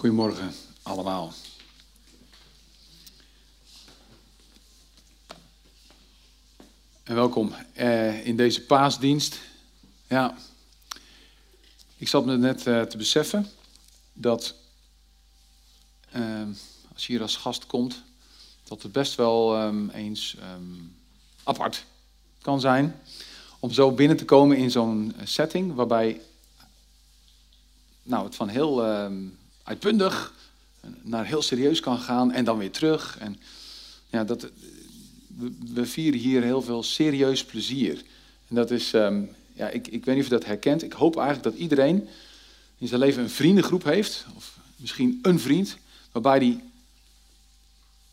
Goedemorgen allemaal. En welkom eh, in deze paasdienst. Ja, ik zat me net eh, te beseffen dat eh, als je hier als gast komt, dat het best wel ehm, eens ehm, apart kan zijn om zo binnen te komen in zo'n setting waarbij nou, het van heel ehm, uitbundig naar heel serieus kan gaan en dan weer terug. En ja, dat, we, we vieren hier heel veel serieus plezier. En dat is, ehm, ja, ik, ik weet niet of je dat herkent. Ik hoop eigenlijk dat iedereen in zijn leven een vriendengroep heeft, of misschien een vriend, waarbij die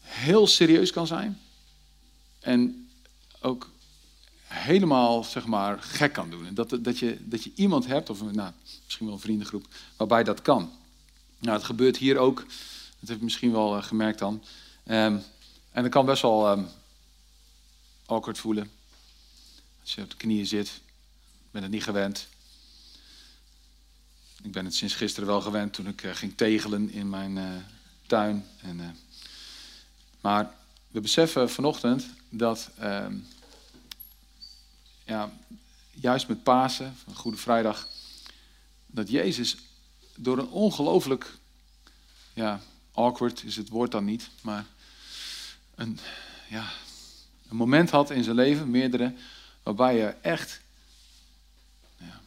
heel serieus kan zijn. En ook helemaal, zeg maar, gek kan doen. En dat, dat, je, dat je iemand hebt, of nou, misschien wel een vriendengroep, waarbij dat kan. Nou, het gebeurt hier ook. Dat heb je misschien wel eh, gemerkt dan. Um, en dat kan best wel um, awkward voelen. Als je op de knieën zit, ben het niet gewend. Ik ben het sinds gisteren wel gewend toen ik uh, ging tegelen in mijn uh, tuin. En, maar we beseffen vanochtend dat um, ja, juist met Pasen, van Goede Vrijdag, dat Jezus door een ongelooflijk, ja, awkward is het woord dan niet, maar een, ja, een moment had in zijn leven, meerdere, waarbij je echt ja,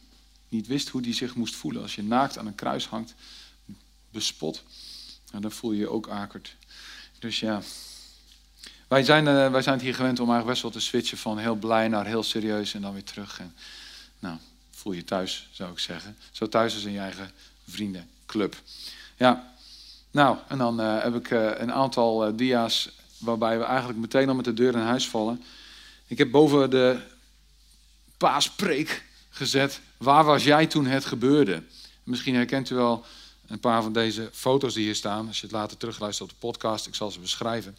niet wist hoe hij zich moest voelen. Als je naakt aan een kruis hangt, bespot, dan voel je je ook awkward. Dus ja, wij zijn, uh, wij zijn het hier gewend om eigenlijk best wel te switchen van heel blij naar heel serieus en dan weer terug. En, nou, voel je thuis, zou ik zeggen. Zo thuis als in je eigen vriendenclub. Ja, nou, en dan uh, heb ik uh, een aantal uh, dia's waarbij we eigenlijk meteen al met de deur in huis vallen. Ik heb boven de paaspreek gezet, waar was jij toen het gebeurde? Misschien herkent u wel een paar van deze foto's die hier staan. Als je het later terugluistert op de podcast, ik zal ze beschrijven.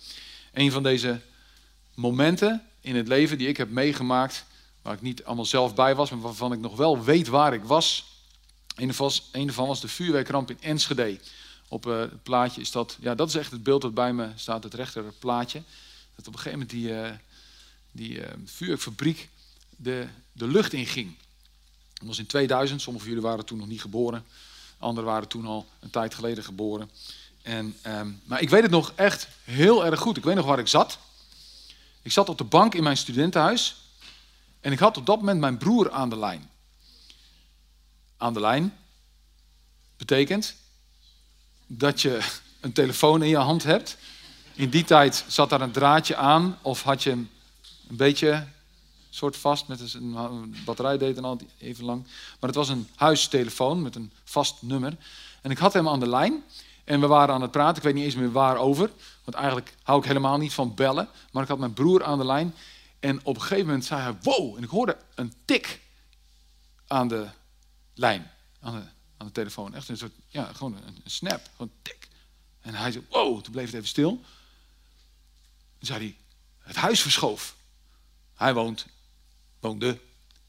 Een van deze momenten in het leven die ik heb meegemaakt, waar ik niet allemaal zelf bij was, maar waarvan ik nog wel weet waar ik was. Een daarvan was de vuurwerkramp in Enschede. Op uh, het plaatje is dat, ja, dat is echt het beeld dat bij me staat, het rechter plaatje. Dat op een gegeven moment die, uh, die uh, vuurwerkfabriek de, de lucht inging. Dat was in 2000, sommige van jullie waren toen nog niet geboren. Anderen waren toen al een tijd geleden geboren. En, um, maar ik weet het nog echt heel erg goed. Ik weet nog waar ik zat. Ik zat op de bank in mijn studentenhuis. En ik had op dat moment mijn broer aan de lijn. Aan de lijn betekent dat je een telefoon in je hand hebt. In die tijd zat daar een draadje aan of had je een beetje soort vast met een batterij deed dan al even lang. Maar het was een huistelefoon met een vast nummer. En ik had hem aan de lijn en we waren aan het praten. Ik weet niet eens meer waarover, want eigenlijk hou ik helemaal niet van bellen. Maar ik had mijn broer aan de lijn en op een gegeven moment zei hij wow en ik hoorde een tik aan de lijn, aan de, aan de telefoon. Echt een soort, ja, gewoon een, snap, gewoon tik. En hij zei, wow, toen bleef het even stil. Toen zei hij, het huis verschoof. Hij woont, woonde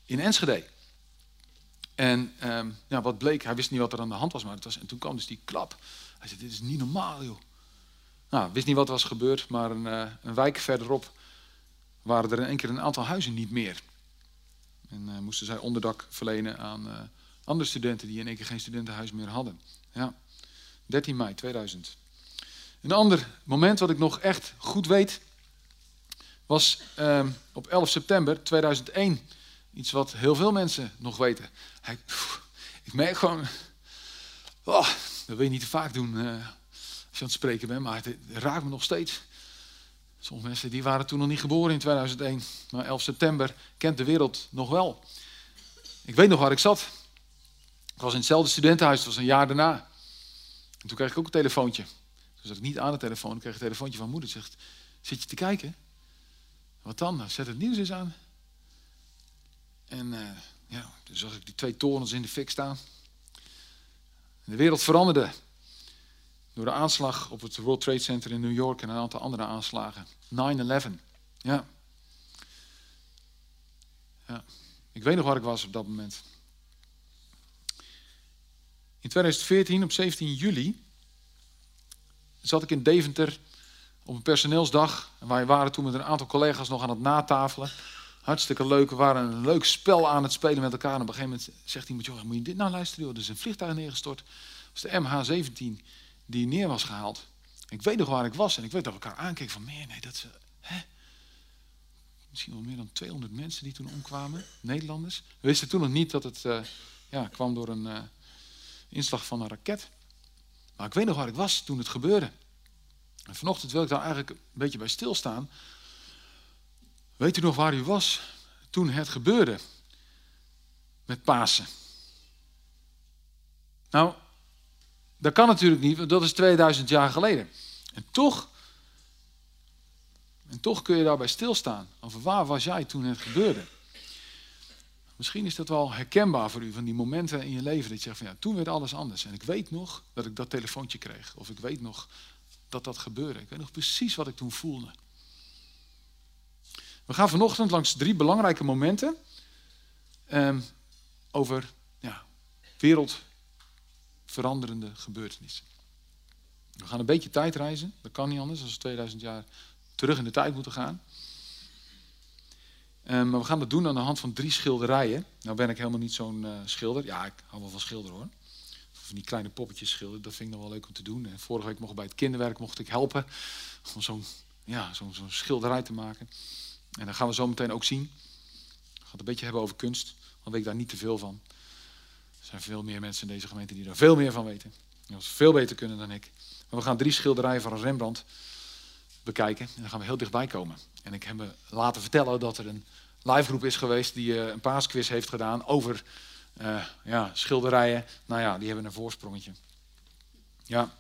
in Enschede. En um, ja, wat bleek, hij wist niet wat er aan de hand was, maar het was, en toen kwam dus die klap. Hij zei, dit is niet normaal, joh. Nou, wist niet wat was gebeurd, maar een, uh, een wijk verderop waren er in één keer een aantal huizen niet meer. En uh, moesten zij onderdak verlenen aan uh, andere studenten die in één keer geen studentenhuis meer hadden. Ja, 13 mei 2000. Een ander moment wat ik nog echt goed weet, was uh, op 11 september 2001. Iets wat heel veel mensen nog weten. Ik merk gewoon, oh, dat wil je niet te vaak doen uh, als je aan het spreken bent, maar het raakt me nog steeds. Sommige mensen die waren toen nog niet geboren in 2001, maar 11 september kent de wereld nog wel. Ik weet nog waar ik zat. Was in hetzelfde studentenhuis, het was een jaar daarna. En toen kreeg ik ook een telefoontje. Toen zat ik niet aan de telefoon, ik kreeg een telefoontje van moeder. Zegt, zit je te kijken? Wat dan? Nou, zet het nieuws eens aan. En uh, ja, toen zag ik die twee torens in de fik staan. En de wereld veranderde. Door de aanslag op het World Trade Center in New York en een aantal andere aanslagen. 9-11. Ja. ja. Ik weet nog waar ik was op dat moment. In 2014, op 17 juli, zat ik in Deventer op een personeelsdag. En wij waren toen met een aantal collega's nog aan het natafelen. Hartstikke leuk. We waren een leuk spel aan het spelen met elkaar. En op een gegeven moment zegt iemand, joh, moet je dit nou luisteren? Joh? Er is een vliegtuig neergestort. Dat was de MH17 die neer was gehaald. Ik weet nog waar ik was en ik weet dat we elkaar aankeken van, nee, nee, dat is... Hè? Misschien wel meer dan 200 mensen die toen omkwamen, Nederlanders. We wisten toen nog niet dat het uh, ja, kwam door een uh, inslag van een raket. Maar ik weet nog waar ik was toen het gebeurde. En vanochtend wil ik daar eigenlijk een beetje bij stilstaan. Weet u nog waar u was toen het gebeurde met Pasen? Nou, dat kan natuurlijk niet, want dat is 2000 jaar geleden. En toch, en toch kun je daarbij stilstaan. Over waar was jij toen het gebeurde? Misschien is dat wel herkenbaar voor u, van die momenten in je leven dat je zegt van ja, toen werd alles anders. En ik weet nog dat ik dat telefoontje kreeg. Of ik weet nog dat dat gebeurde. Ik weet nog precies wat ik toen voelde. We gaan vanochtend langs drie belangrijke momenten eh, over ja, wereldveranderende gebeurtenissen. We gaan een beetje tijd reizen, dat kan niet anders als we 2000 jaar terug in de tijd moeten gaan. Um, maar we gaan dat doen aan de hand van drie schilderijen. Nou ben ik helemaal niet zo'n uh, schilder. Ja, ik hou wel van schilderen hoor. Van die kleine poppetjes schilderen, dat vind ik nog wel leuk om te doen. En vorige week mocht bij het kinderwerk mocht ik helpen om zo'n ja, zo'n zo schilderij te maken. En dan gaan we zo meteen ook zien. We gaan het een beetje hebben over kunst. Dan weet ik daar niet te veel van. Er zijn veel meer mensen in deze gemeente die daar veel meer van weten. Die ons veel beter kunnen dan ik. Maar we gaan drie schilderijen van Rembrandt bekijken. En dan gaan we heel dichtbij komen. En ik heb me laten vertellen dat er een livegroep is geweest die uh, een paasquiz heeft gedaan over uh, ja, schilderijen. Nou ja, die hebben een voorsprongetje. Ja.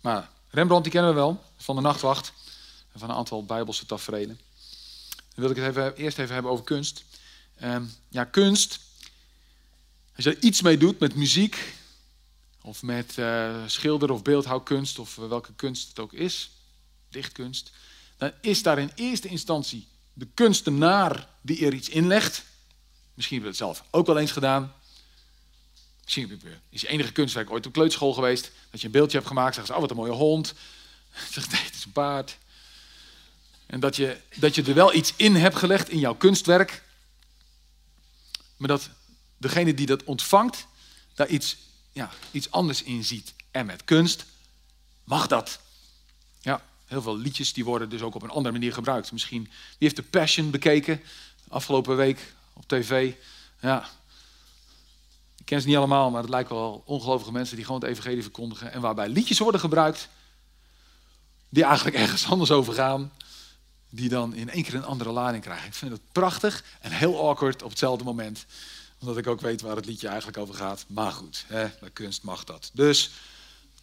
Maar Rembrandt die kennen we wel, van de nachtwacht. En van een aantal bijbelse tafereelen. Dan wil ik het even, eerst even hebben over kunst. Uh, ja, kunst. Als je er iets mee doet met muziek, of met uh, schilder- of beeldhouwkunst, of welke kunst het ook is, dichtkunst, dan is daar in eerste instantie de kunstenaar die er iets inlegt. Misschien heb je het zelf ook wel eens gedaan. Misschien is je enige kunstwerk ooit op kleuterschool geweest. Dat je een beeldje hebt gemaakt. Zeggen ze, oh wat een mooie hond. Zegt nee, het is een paard. En dat je, dat je er wel iets in hebt gelegd in jouw kunstwerk. Maar dat degene die dat ontvangt, daar iets, ja, iets anders in ziet. En met kunst mag dat. Ja, heel veel liedjes die worden dus ook op een andere manier gebruikt. Misschien, wie heeft de Passion bekeken afgelopen week op tv? Ja, ik ken ze niet allemaal, maar het lijkt wel ongelovige mensen die gewoon het evangelie verkondigen. En waarbij liedjes worden gebruikt die eigenlijk ergens anders over gaan. Die dan in één keer een andere lading krijgen. Ik vind het prachtig en heel awkward op hetzelfde moment. Omdat ik ook weet waar het liedje eigenlijk over gaat. Maar goed, hè, bij kunst mag dat. Dus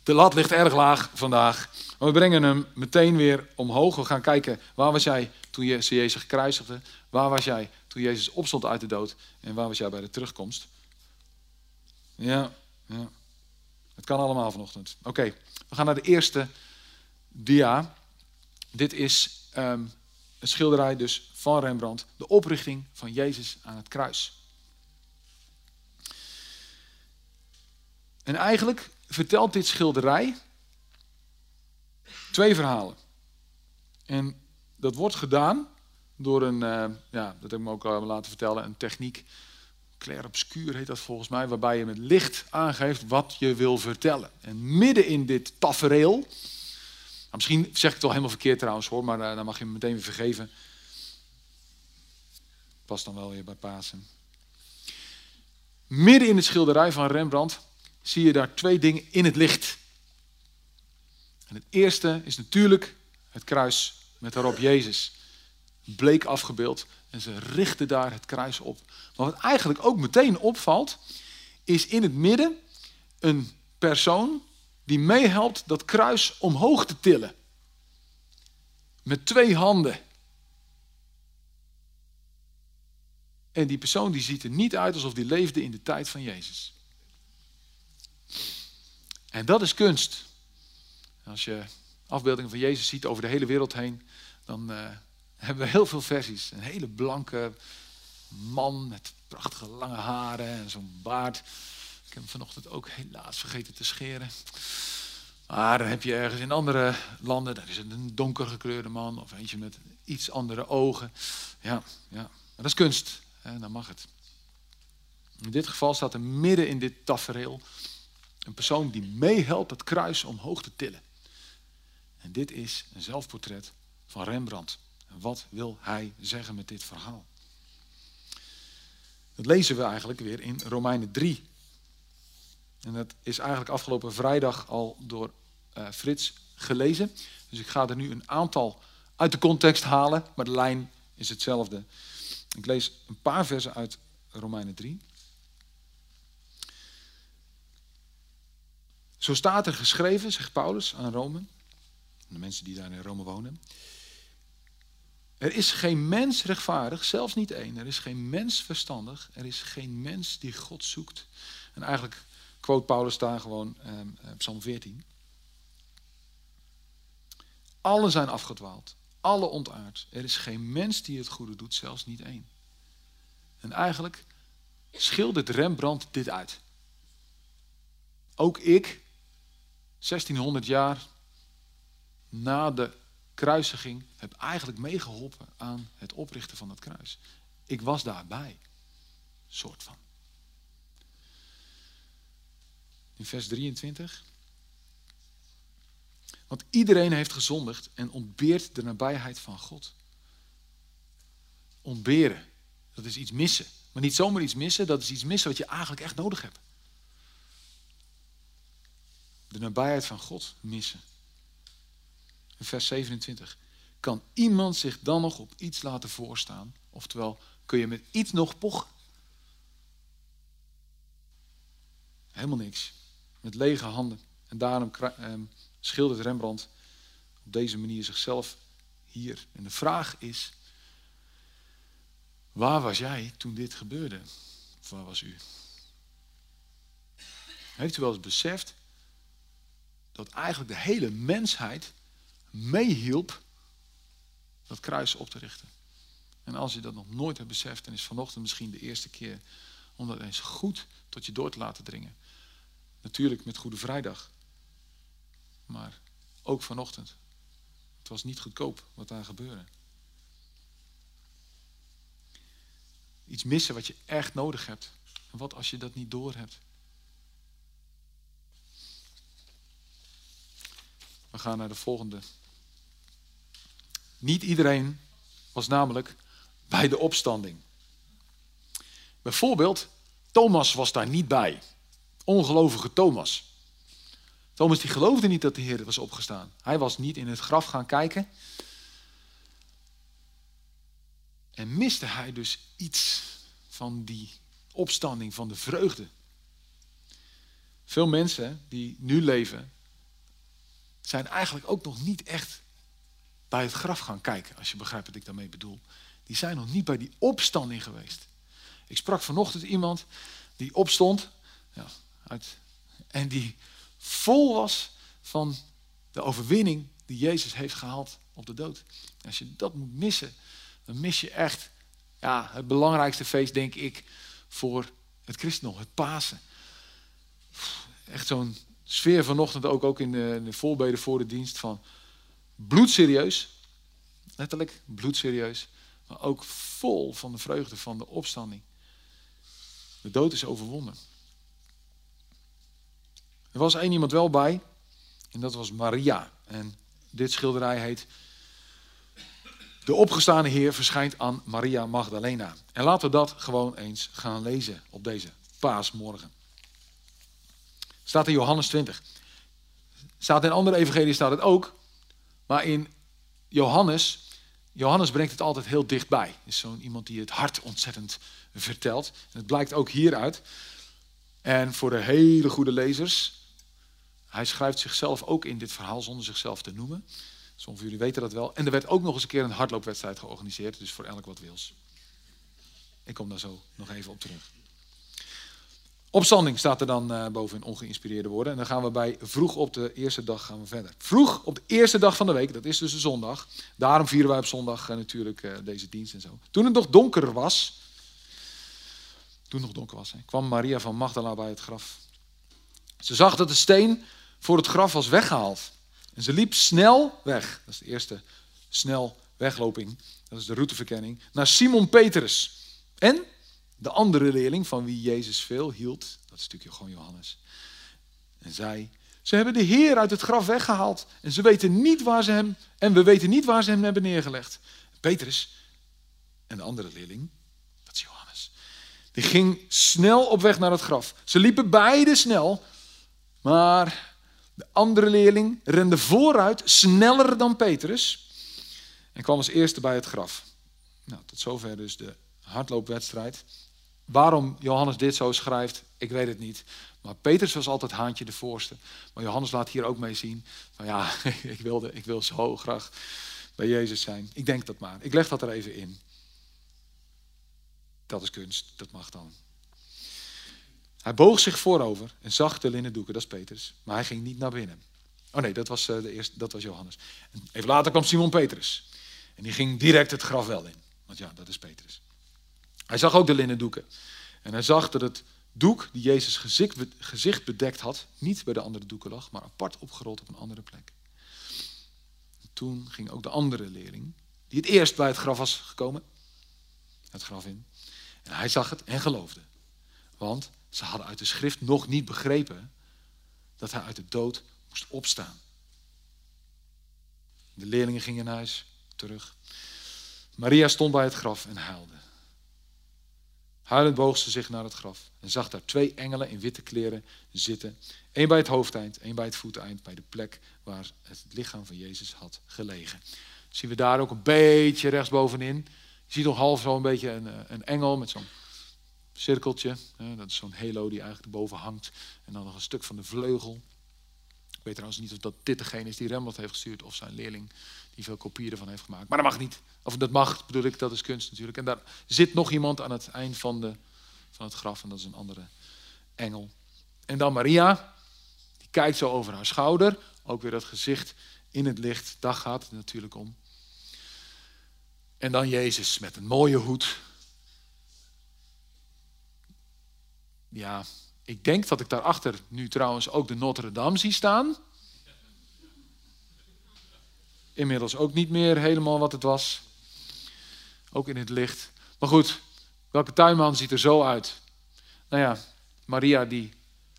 de lat ligt erg laag vandaag. Maar we brengen hem meteen weer omhoog. We gaan kijken, waar was jij toen je Jezus gekruisigde? Waar was jij toen Jezus opstond uit de dood? En waar was jij bij de terugkomst? Ja, ja. Het kan allemaal vanochtend. Oké, we gaan naar de eerste dia. Dit is um, een schilderij dus van Rembrandt. De oprichting van Jezus aan het kruis. En eigenlijk vertelt dit schilderij twee verhalen. En dat wordt gedaan door een, uh, ja, dat heb ik me ook al laten vertellen, een techniek. Clair obscuur heet dat volgens mij, waarbij je met licht aangeeft wat je wil vertellen. En midden in dit tafereel, nou, misschien zeg ik het wel helemaal verkeerd trouwens hoor, maar uh, dan mag je me meteen weer vergeven. Past dan wel weer bij Pasen. Midden in het schilderij van Rembrandt zie je daar twee dingen in het licht. En het eerste is natuurlijk het kruis met daarop Jezus. Bleek afgebeeld en ze richten daar het kruis op. Maar wat eigenlijk ook meteen opvalt, is in het midden een persoon die meehelpt dat kruis omhoog te tillen. Met twee handen. En die persoon die ziet er niet uit alsof die leefde in de tijd van Jezus. En dat is kunst. Als je afbeeldingen van Jezus ziet over de hele wereld heen, dan uh, hebben we heel veel versies. Een hele blanke man met prachtige lange haren en zo'n baard. Ik heb hem vanochtend ook helaas vergeten te scheren. Maar dan heb je ergens in andere landen, daar is het een donker gekleurde man of eentje met iets andere ogen. Ja, ja. dat is kunst. Hè, dan mag het. In dit geval staat er midden in dit tafereel een persoon die meehelpt het kruis omhoog te tillen. En dit is een zelfportret van Rembrandt. Wat wil hij zeggen met dit verhaal? Dat lezen we eigenlijk weer in Romeinen 3. En dat is eigenlijk afgelopen vrijdag al door uh, Frits gelezen. Dus ik ga er nu een aantal uit de context halen, maar de lijn is hetzelfde. Ik lees een paar versen uit Romeinen 3. Zo staat er geschreven, zegt Paulus aan Rome, de mensen die daar in Rome wonen. Er is geen mens rechtvaardig, zelfs niet één. Er is geen mens verstandig. Er is geen mens die God zoekt. En eigenlijk quote Paulus daar gewoon eh, Psalm 14. Alle zijn afgedwaald, alle ontaard. Er is geen mens die het goede doet, zelfs niet één. En eigenlijk schildert Rembrandt dit uit. Ook ik, 1600 jaar na de kruisiging, heb eigenlijk meegeholpen aan het oprichten van het kruis. Ik was daarbij, soort van. In vers 23. Want iedereen heeft gezondigd en ontbeert de nabijheid van God. Ontberen, dat is iets missen. Maar niet zomaar iets missen, dat is iets missen wat je eigenlijk echt nodig hebt. De nabijheid van God missen. Vers 27. Kan iemand zich dan nog op iets laten voorstaan? Oftewel, kun je met iets nog pochen? Helemaal niks. Met lege handen. En daarom ehm, schildert Rembrandt op deze manier zichzelf hier. En de vraag is, waar was jij toen dit gebeurde? Of waar was u? Heeft u wel eens beseft dat eigenlijk de hele mensheid meehielp dat kruis op te richten? En als je dat nog nooit hebt beseft, dan is vanochtend misschien de eerste keer om dat eens goed tot je door te laten dringen. Natuurlijk met Goede Vrijdag. Maar ook vanochtend. Het was niet goedkoop wat daar gebeurde. Iets missen wat je echt nodig hebt. En wat als je dat niet doorhebt? We gaan naar de volgende. Niet iedereen was namelijk bij de opstanding. Bijvoorbeeld, Thomas was daar niet bij. Ongelovige Thomas. Thomas die geloofde niet dat de Heer was opgestaan. Hij was niet in het graf gaan kijken. En miste hij dus iets van die opstanding, van de vreugde. Veel mensen die nu leven, zijn eigenlijk ook nog niet echt bij het graf gaan kijken, als je begrijpt wat ik daarmee bedoel. Die zijn nog niet bij die opstanding geweest. Ik sprak vanochtend iemand die opstond ja, uit, en die vol was van de overwinning die Jezus heeft gehaald op de dood. Als je dat moet missen, dan mis je echt ja, het belangrijkste feest, denk ik, voor het christendom, het Pasen. Echt zo'n sfeer vanochtend ook, ook in de, in voor de dienst van bloedserieus, letterlijk bloedserieus, maar ook vol van de vreugde van de opstanding. De dood is overwonnen. Er was één iemand wel bij, en dat was Maria. En dit schilderij heet De opgestane Heer verschijnt aan Maria Magdalena. En laten we dat gewoon eens gaan lezen op deze paasmorgen. Staat in Johannes 20. Staat in andere evangelie staat het ook. Maar in Johannes, Johannes brengt het altijd heel dichtbij. Is zo'n iemand die het hart ontzettend vertelt. En het blijkt ook hieruit. En voor de hele goede lezers, hij schrijft zichzelf ook in dit verhaal zonder zichzelf te noemen. Sommigen jullie weten dat wel. En er werd ook nog eens een keer een hardloopwedstrijd georganiseerd, dus voor elk wat wils. Ik kom daar zo nog even op terug. Opstanding staat er dan uh, boven in ongeïnspireerde woorden. En dan gaan we bij vroeg op de eerste dag gaan we verder. Vroeg op de eerste dag van de week, dat is dus de zondag. Daarom vieren wij op zondag uh, natuurlijk uh, deze dienst en zo. Toen het nog donker was, toen het nog donker was, hè, kwam Maria van Magdala bij het graf. Ze zag dat de steen voor het graf was weggehaald. En ze liep snel weg. Dat is de eerste snel wegloping. Dat is de routeverkenning. Naar Simon Petrus. En de andere leerling van wie Jezus veel hield. Dat is natuurlijk gewoon Johannes. En zei, ze hebben de Heer uit het graf weggehaald. En ze weten niet waar ze hem, en we weten niet waar ze hem hebben neergelegd. Petrus en de andere leerling, dat is Johannes, die ging snel op weg naar het graf. Ze liepen beide snel, maar de andere leerling rende vooruit, sneller dan Petrus, en kwam als eerste bij het graf. Nou, tot zover dus de hardloopwedstrijd. Waarom Johannes dit zo schrijft, ik weet het niet. Maar Petrus was altijd haantje de voorste. Maar Johannes laat hier ook mee zien: van ja, ik, wilde, ik wil zo graag bij Jezus zijn. Ik denk dat maar. Ik leg dat er even in. Dat is kunst, dat mag dan. Hij boog zich voorover en zag de linnen doeken, dat is Petrus. Maar hij ging niet naar binnen. Oh nee, dat was, eh, de eerste, dat was Johannes. En even later kwam Simon Petrus. En die ging direct het graf wel in. Want ja, dat is Petrus. Hij zag ook de linnen doeken. En hij zag dat het doek die Jezus gezicht bedekt had, niet bij de andere doeken lag, maar apart opgerold op een andere plek. toen ging ook de andere leerling, die het eerst bij het graf was gekomen, het graf in. En hij zag het en geloofde. Want ze hadden uit de schrift nog niet begrepen dat hij uit de dood moest opstaan. De leerlingen gingen naar huis terug. Maria stond bij het graf en huilde. Huilend boog ze zich naar het graf en zag daar twee engelen in witte kleren zitten. Eén bij het hoofdeind, één bij het voeteind, bij de plek waar het lichaam van Jezus had gelegen. Zien we daar ook een beetje rechtsbovenin. Je ziet nog half zo een beetje een, eh, een engel met zo'n cirkeltje. Dat is zo'n halo die eigenlijk erboven hangt. En dan nog een stuk van de vleugel. Ik weet trouwens niet of dat dit degene is die Rembrandt heeft gestuurd of zijn leerling die veel kopieën ervan heeft gemaakt. Maar dat mag niet. Of dat mag, bedoel ik, dat is kunst natuurlijk. En daar zit nog iemand aan het eind van, de, van het graf en dat is een andere engel. En dan Maria, die kijkt zo over haar schouder. Ook weer dat gezicht in het licht, daar gaat het natuurlijk om. En dan Jezus met een mooie hoed. Ja, ik denk dat ik daarachter nu trouwens ook de Notre Dame zie staan. Inmiddels ook niet meer helemaal wat het was. Ook in het licht. Maar goed, welke tuinman ziet er zo uit? Nou ja, Maria die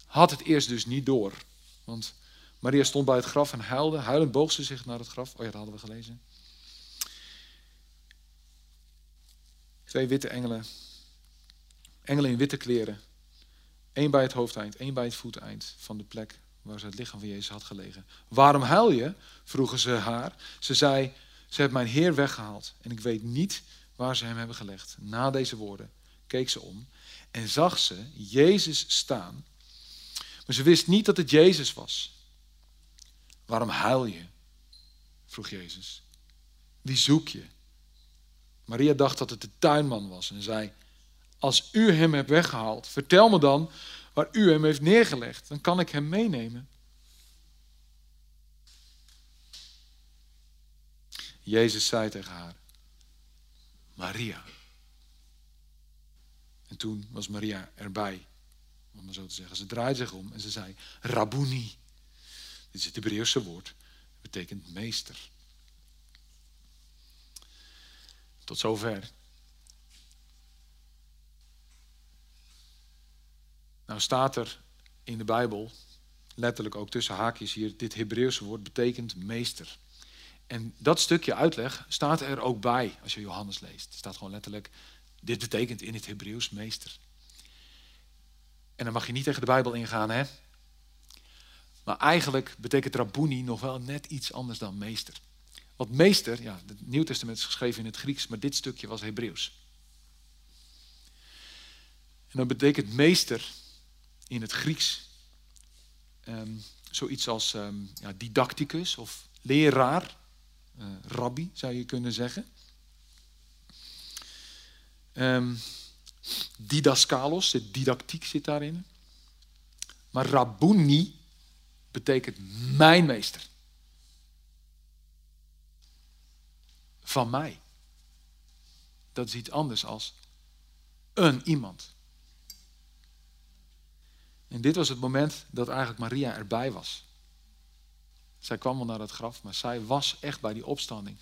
had het eerst dus niet door. Want Maria stond bij het graf en huilde. Huilend boog ze zich naar het graf. Oh ja, dat hadden we gelezen. Twee witte engelen. Engelen in witte kleren. Eén bij het hoofdeind, één bij het voeteind van de plek waar ze het lichaam van Jezus had gelegen. Waarom huil je? vroegen ze haar. Ze zei, ze heeft mijn Heer weggehaald en ik weet niet waar ze hem hebben gelegd. Na deze woorden keek ze om en zag ze Jezus staan. Maar ze wist niet dat het Jezus was. Waarom huil je? vroeg Jezus. Wie zoek je? Maria dacht dat het de tuinman was en zei: Als u hem hebt weggehaald, vertel me dan waar u hem heeft neergelegd. Dan kan ik hem meenemen. Jezus zei tegen haar: Maria. En toen was Maria erbij, om maar zo te zeggen. Ze draaide zich om en ze zei: Rabuni. Dit is het Hebreeuwse woord. Betekent meester. Tot zover. Nou staat er in de Bijbel, letterlijk ook tussen haakjes hier, dit Hebreeuwse woord betekent meester. En dat stukje uitleg staat er ook bij als je Johannes leest. Het staat gewoon letterlijk, dit betekent in het Hebreeuws meester. En dan mag je niet tegen de Bijbel ingaan, hè? Maar eigenlijk betekent Rabboni nog wel net iets anders dan meester. Want meester, ja, het Nieuw Testament is geschreven in het Grieks, maar dit stukje was Hebreeuws. En dan betekent meester in het Grieks um, zoiets als um, ja, didacticus of leraar, uh, rabbi zou je kunnen zeggen. Um, didaskalos, de didactiek zit daarin. Maar rabbuni betekent mijn meester. Van mij. Dat is iets anders als een iemand. En dit was het moment dat eigenlijk Maria erbij was. Zij kwam wel naar het graf, maar zij was echt bij die opstanding.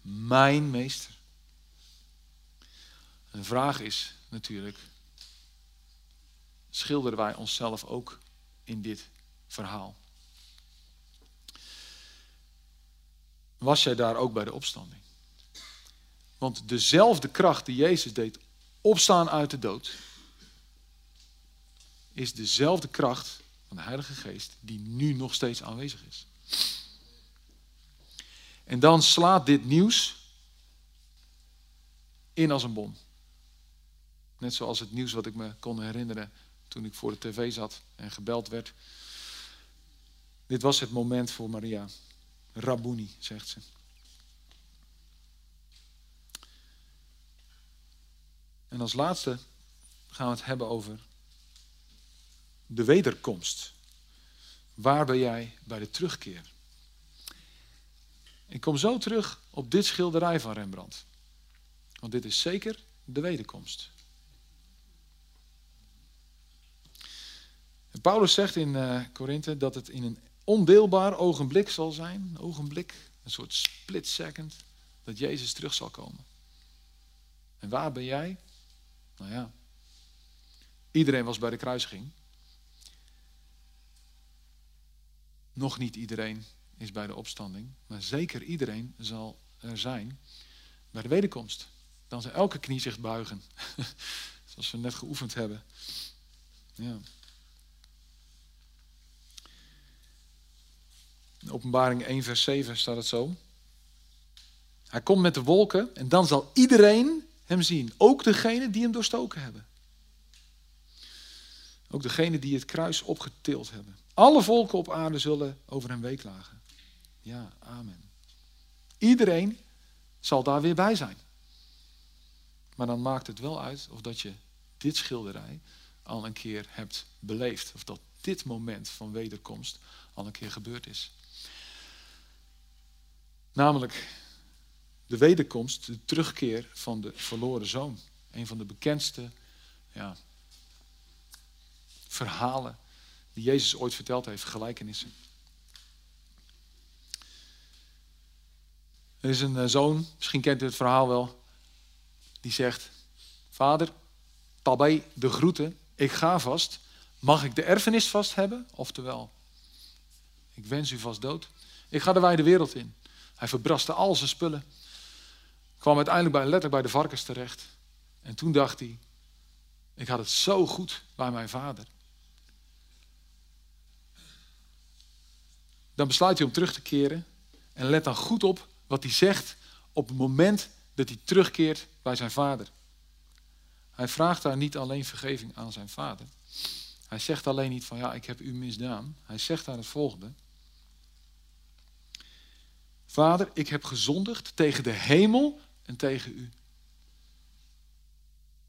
Mijn meester. En de vraag is natuurlijk, schilderen wij onszelf ook in dit verhaal? Was jij daar ook bij de opstanding? Want dezelfde kracht die Jezus deed opstaan uit de dood, is dezelfde kracht van de Heilige Geest die nu nog steeds aanwezig is. En dan slaat dit nieuws in als een bom. Net zoals het nieuws wat ik me kon herinneren toen ik voor de tv zat en gebeld werd. Dit was het moment voor Maria. Rabuni, zegt ze. En als laatste gaan we het hebben over de wederkomst. Waar ben jij bij de terugkeer? Ik kom zo terug op dit schilderij van Rembrandt. Want dit is zeker de wederkomst. Paulus zegt in uh, Korinthe dat het in een ondeelbaar ogenblik zal zijn. Een ogenblik, een soort split second, dat Jezus terug zal komen. En waar ben jij? Nou ja, iedereen was bij de kruising. Nog niet iedereen is bij de opstanding, maar zeker iedereen zal er zijn bij de wederkomst. Dan zal elke knie zich buigen, zoals we net geoefend hebben. Ja. In openbaring 1 vers 7 staat het zo. Hij komt met de wolken en dan zal iedereen hem zien. Ook degenen die hem doorstoken hebben. Ook degenen die het kruis opgetild hebben. Alle volken op aarde zullen over hem weeklagen. Ja, amen. Iedereen zal daar weer bij zijn. Maar dan maakt het wel uit of dat je dit schilderij al een keer hebt beleefd. Of dat dit moment van wederkomst al een keer gebeurd is. Namelijk de wederkomst, de terugkeer van de verloren zoon. Een van de bekendste ja, verhalen die Jezus ooit verteld heeft, gelijkenissen. Er is een eh, zoon, misschien kent u het verhaal wel, die zegt: Vader, tabij de groeten, ik ga vast. Mag ik de erfenis vast hebben? Oftewel, ik wens u vast dood. Ik ga de wijde wereld in. Hij verbraste al zijn spullen. Kwam uiteindelijk bij, letterlijk bij de varkens terecht. En toen dacht hij, ik had het zo goed bij mijn vader. Dan besluit hij om terug te keren. En let dan goed op wat hij zegt op het moment dat hij terugkeert bij zijn vader. Hij vraagt daar niet alleen vergeving aan zijn vader. Hij zegt alleen niet van ja, ik heb u misdaan. Hij zegt daar het volgende. Vader, ik heb gezondigd tegen de hemel en tegen u.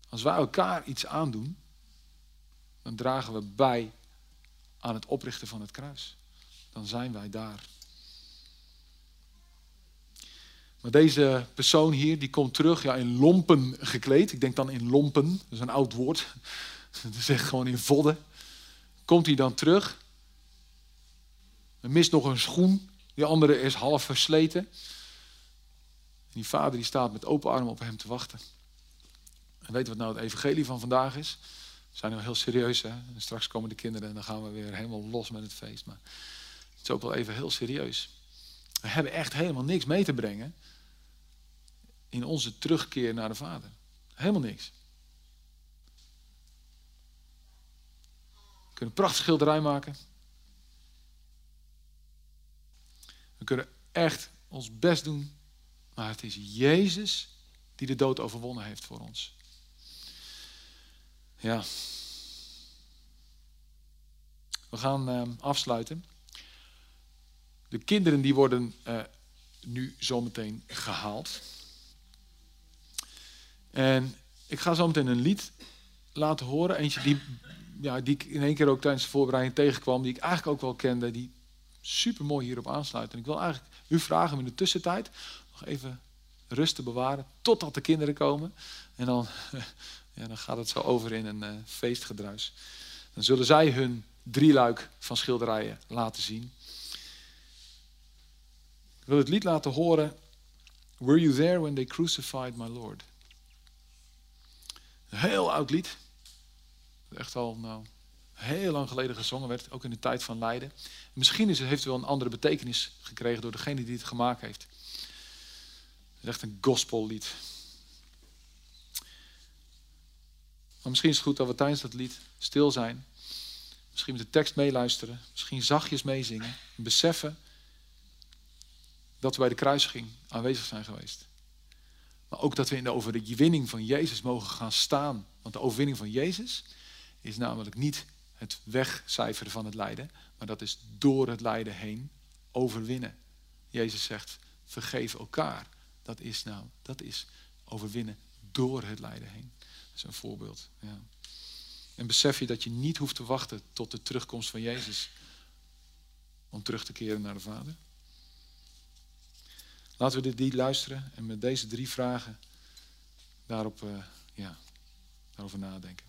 Als wij elkaar iets aandoen, dan dragen we bij aan het oprichten van het kruis. Dan zijn wij daar. Maar deze persoon hier, die komt terug ja, in lompen gekleed. Ik denk dan in lompen, dat is een oud woord. Dat echt gewoon in vodden. Komt hij dan terug. Er mist nog een schoen. Die andere is half versleten. En die vader die staat met open armen op hem te wachten. En weet wat nou het evangelie van vandaag is? We zijn nu heel serieus, hè? En straks komen de kinderen en dan gaan we weer helemaal los met het feest. Maar ook wel even heel serieus. We hebben echt helemaal niks mee te brengen in onze terugkeer naar de Vader. Helemaal niks. We kunnen een prachtig schilderij maken. We kunnen echt ons best doen, maar het is Jezus die de dood overwonnen heeft voor ons. Ja. We gaan uh, afsluiten. De kinderen die worden uh, nu zometeen gehaald. En ik ga zo meteen een lied laten horen. Eentje die, ja, die ik in één keer ook tijdens de voorbereiding tegenkwam. Die ik eigenlijk ook wel kende. Die super mooi hierop aansluit. En ik wil eigenlijk u vragen om in de tussentijd nog even rust te bewaren. Totdat de kinderen komen. En dan, ja, dan gaat het zo over in een uh, feestgedruis. Dan zullen zij hun drieluik van schilderijen laten zien. Wil het lied laten horen. Were you there when they crucified my Lord? Een heel oud lied. Echt al nou, heel lang geleden gezongen werd, ook in de tijd van lijden. Misschien is heeft het wel een andere betekenis gekregen door degene die het gemaakt heeft. Het is echt een gospellied. Maar misschien is het goed dat we tijdens dat lied stil zijn. Misschien met de tekst meeluisteren. Misschien zachtjes meezingen. En beseffen dat we bij de kruising aanwezig zijn geweest. Maar ook dat we in de overwinning van Jezus mogen gaan staan. Want de overwinning van Jezus is namelijk niet het wegcijferen van het lijden, maar dat is door het lijden heen overwinnen. Jezus zegt: vergeef elkaar. Dat is nou, dat is overwinnen door het lijden heen. Dat is een voorbeeld. Ja. En besef je dat je niet hoeft te wachten tot de terugkomst van Jezus om terug te keren naar de Vader? Laten we dit lied luisteren en met deze drie vragen daarop, uh, ja, daarover nadenken.